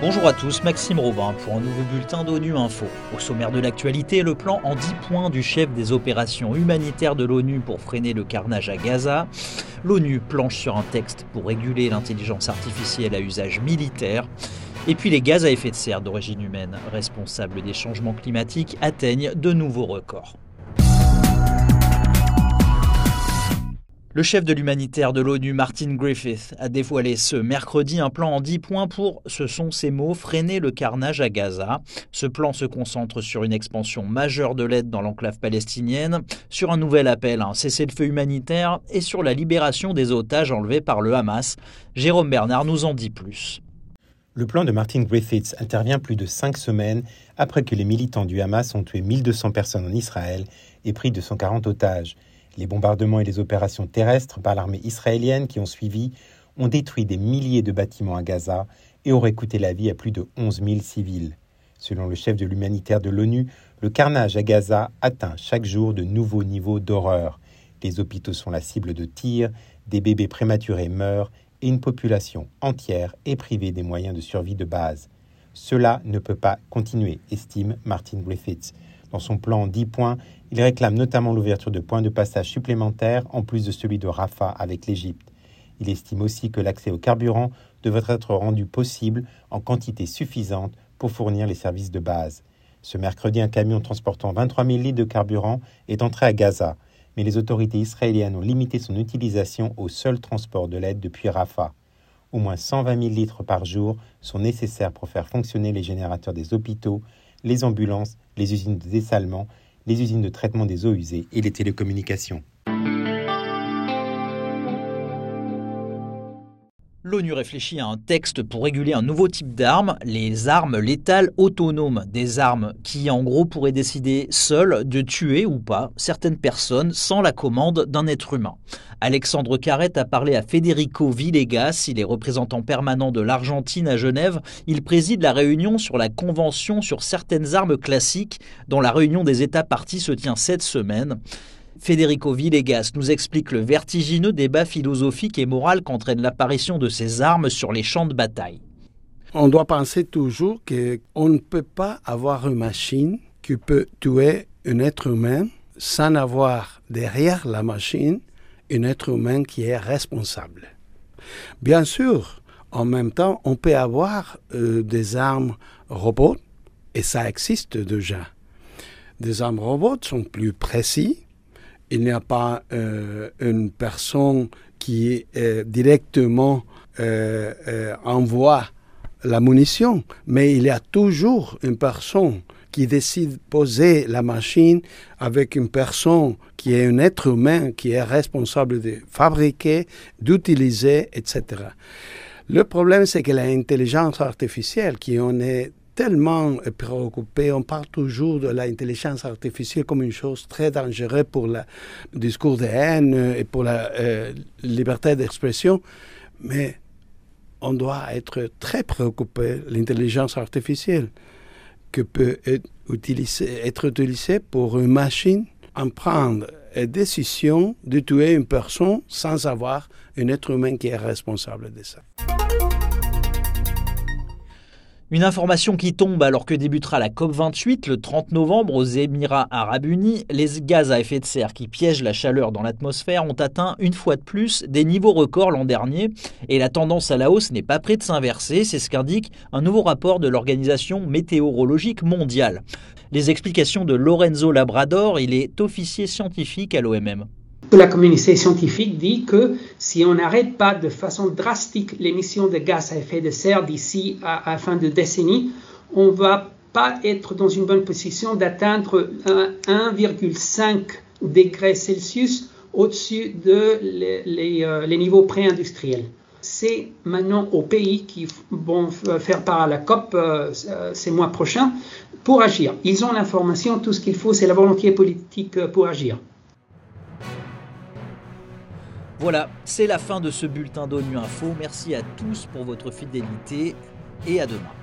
Bonjour à tous, Maxime Robin pour un nouveau bulletin d'ONU Info. Au sommaire de l'actualité, le plan en 10 points du chef des opérations humanitaires de l'ONU pour freiner le carnage à Gaza. L'ONU planche sur un texte pour réguler l'intelligence artificielle à usage militaire. Et puis les gaz à effet de serre d'origine humaine, responsables des changements climatiques, atteignent de nouveaux records. Le chef de l'humanitaire de l'ONU, Martin Griffith, a dévoilé ce mercredi un plan en 10 points pour, ce sont ses mots, freiner le carnage à Gaza. Ce plan se concentre sur une expansion majeure de l'aide dans l'enclave palestinienne, sur un nouvel appel à un cessez-le-feu humanitaire et sur la libération des otages enlevés par le Hamas. Jérôme Bernard nous en dit plus. Le plan de Martin Griffiths intervient plus de cinq semaines après que les militants du Hamas ont tué 1200 personnes en Israël et pris 240 otages. Les bombardements et les opérations terrestres par l'armée israélienne qui ont suivi ont détruit des milliers de bâtiments à Gaza et auraient coûté la vie à plus de 11 000 civils. Selon le chef de l'humanitaire de l'ONU, le carnage à Gaza atteint chaque jour de nouveaux niveaux d'horreur. Les hôpitaux sont la cible de tirs, des bébés prématurés meurent et une population entière est privée des moyens de survie de base. Cela ne peut pas continuer, estime Martin Griffiths. Dans son plan en 10 points, il réclame notamment l'ouverture de points de passage supplémentaires en plus de celui de Rafah avec l'Égypte. Il estime aussi que l'accès au carburant devrait être rendu possible en quantité suffisante pour fournir les services de base. Ce mercredi, un camion transportant 23 000 litres de carburant est entré à Gaza, mais les autorités israéliennes ont limité son utilisation au seul transport de l'aide depuis Rafah. Au moins 120 000 litres par jour sont nécessaires pour faire fonctionner les générateurs des hôpitaux, les ambulances, les usines de dessalement, les usines de traitement des eaux usées et les télécommunications. L'ONU réfléchit à un texte pour réguler un nouveau type d'armes, les armes létales autonomes, des armes qui en gros pourraient décider seules de tuer ou pas certaines personnes sans la commande d'un être humain. Alexandre Carrette a parlé à Federico Villegas, il est représentant permanent de l'Argentine à Genève. Il préside la réunion sur la Convention sur certaines armes classiques, dont la réunion des États partis se tient cette semaine. Federico Villegas nous explique le vertigineux débat philosophique et moral qu'entraîne l'apparition de ces armes sur les champs de bataille. On doit penser toujours qu'on ne peut pas avoir une machine qui peut tuer un être humain sans avoir derrière la machine un être humain qui est responsable. Bien sûr, en même temps, on peut avoir euh, des armes robots, et ça existe déjà. Des armes robots sont plus précis, il n'y a pas euh, une personne qui euh, directement euh, envoie la munition, mais il y a toujours une personne qui décide de poser la machine avec une personne qui est un être humain, qui est responsable de fabriquer, d'utiliser, etc. Le problème, c'est que l'intelligence artificielle, qui en est tellement préoccupé. On parle toujours de l'intelligence artificielle comme une chose très dangereuse pour le discours de haine et pour la euh, liberté d'expression. Mais on doit être très préoccupé l'intelligence artificielle que peut être utilisée, être utilisée pour une machine en prendre la décision de tuer une personne sans avoir un être humain qui est responsable de ça. Une information qui tombe alors que débutera la COP28 le 30 novembre aux Émirats arabes unis. Les gaz à effet de serre qui piègent la chaleur dans l'atmosphère ont atteint une fois de plus des niveaux records l'an dernier et la tendance à la hausse n'est pas près de s'inverser, c'est ce qu'indique un nouveau rapport de l'Organisation météorologique mondiale. Les explications de Lorenzo Labrador, il est officier scientifique à l'OMM. La communauté scientifique dit que si on n'arrête pas de façon drastique l'émission de gaz à effet de serre d'ici à, la fin de décennie, on va pas être dans une bonne position d'atteindre 1,5 degrés Celsius au-dessus de les, euh, niveaux pré-industriels. C'est maintenant aux pays qui vont faire part à la COP euh, ces mois prochains pour agir. Ils ont l'information, tout ce qu'il faut, c'est la volonté politique euh, pour agir. Voilà, c'est la fin de ce bulletin d'ONU Info. Merci à tous pour votre fidélité et à demain.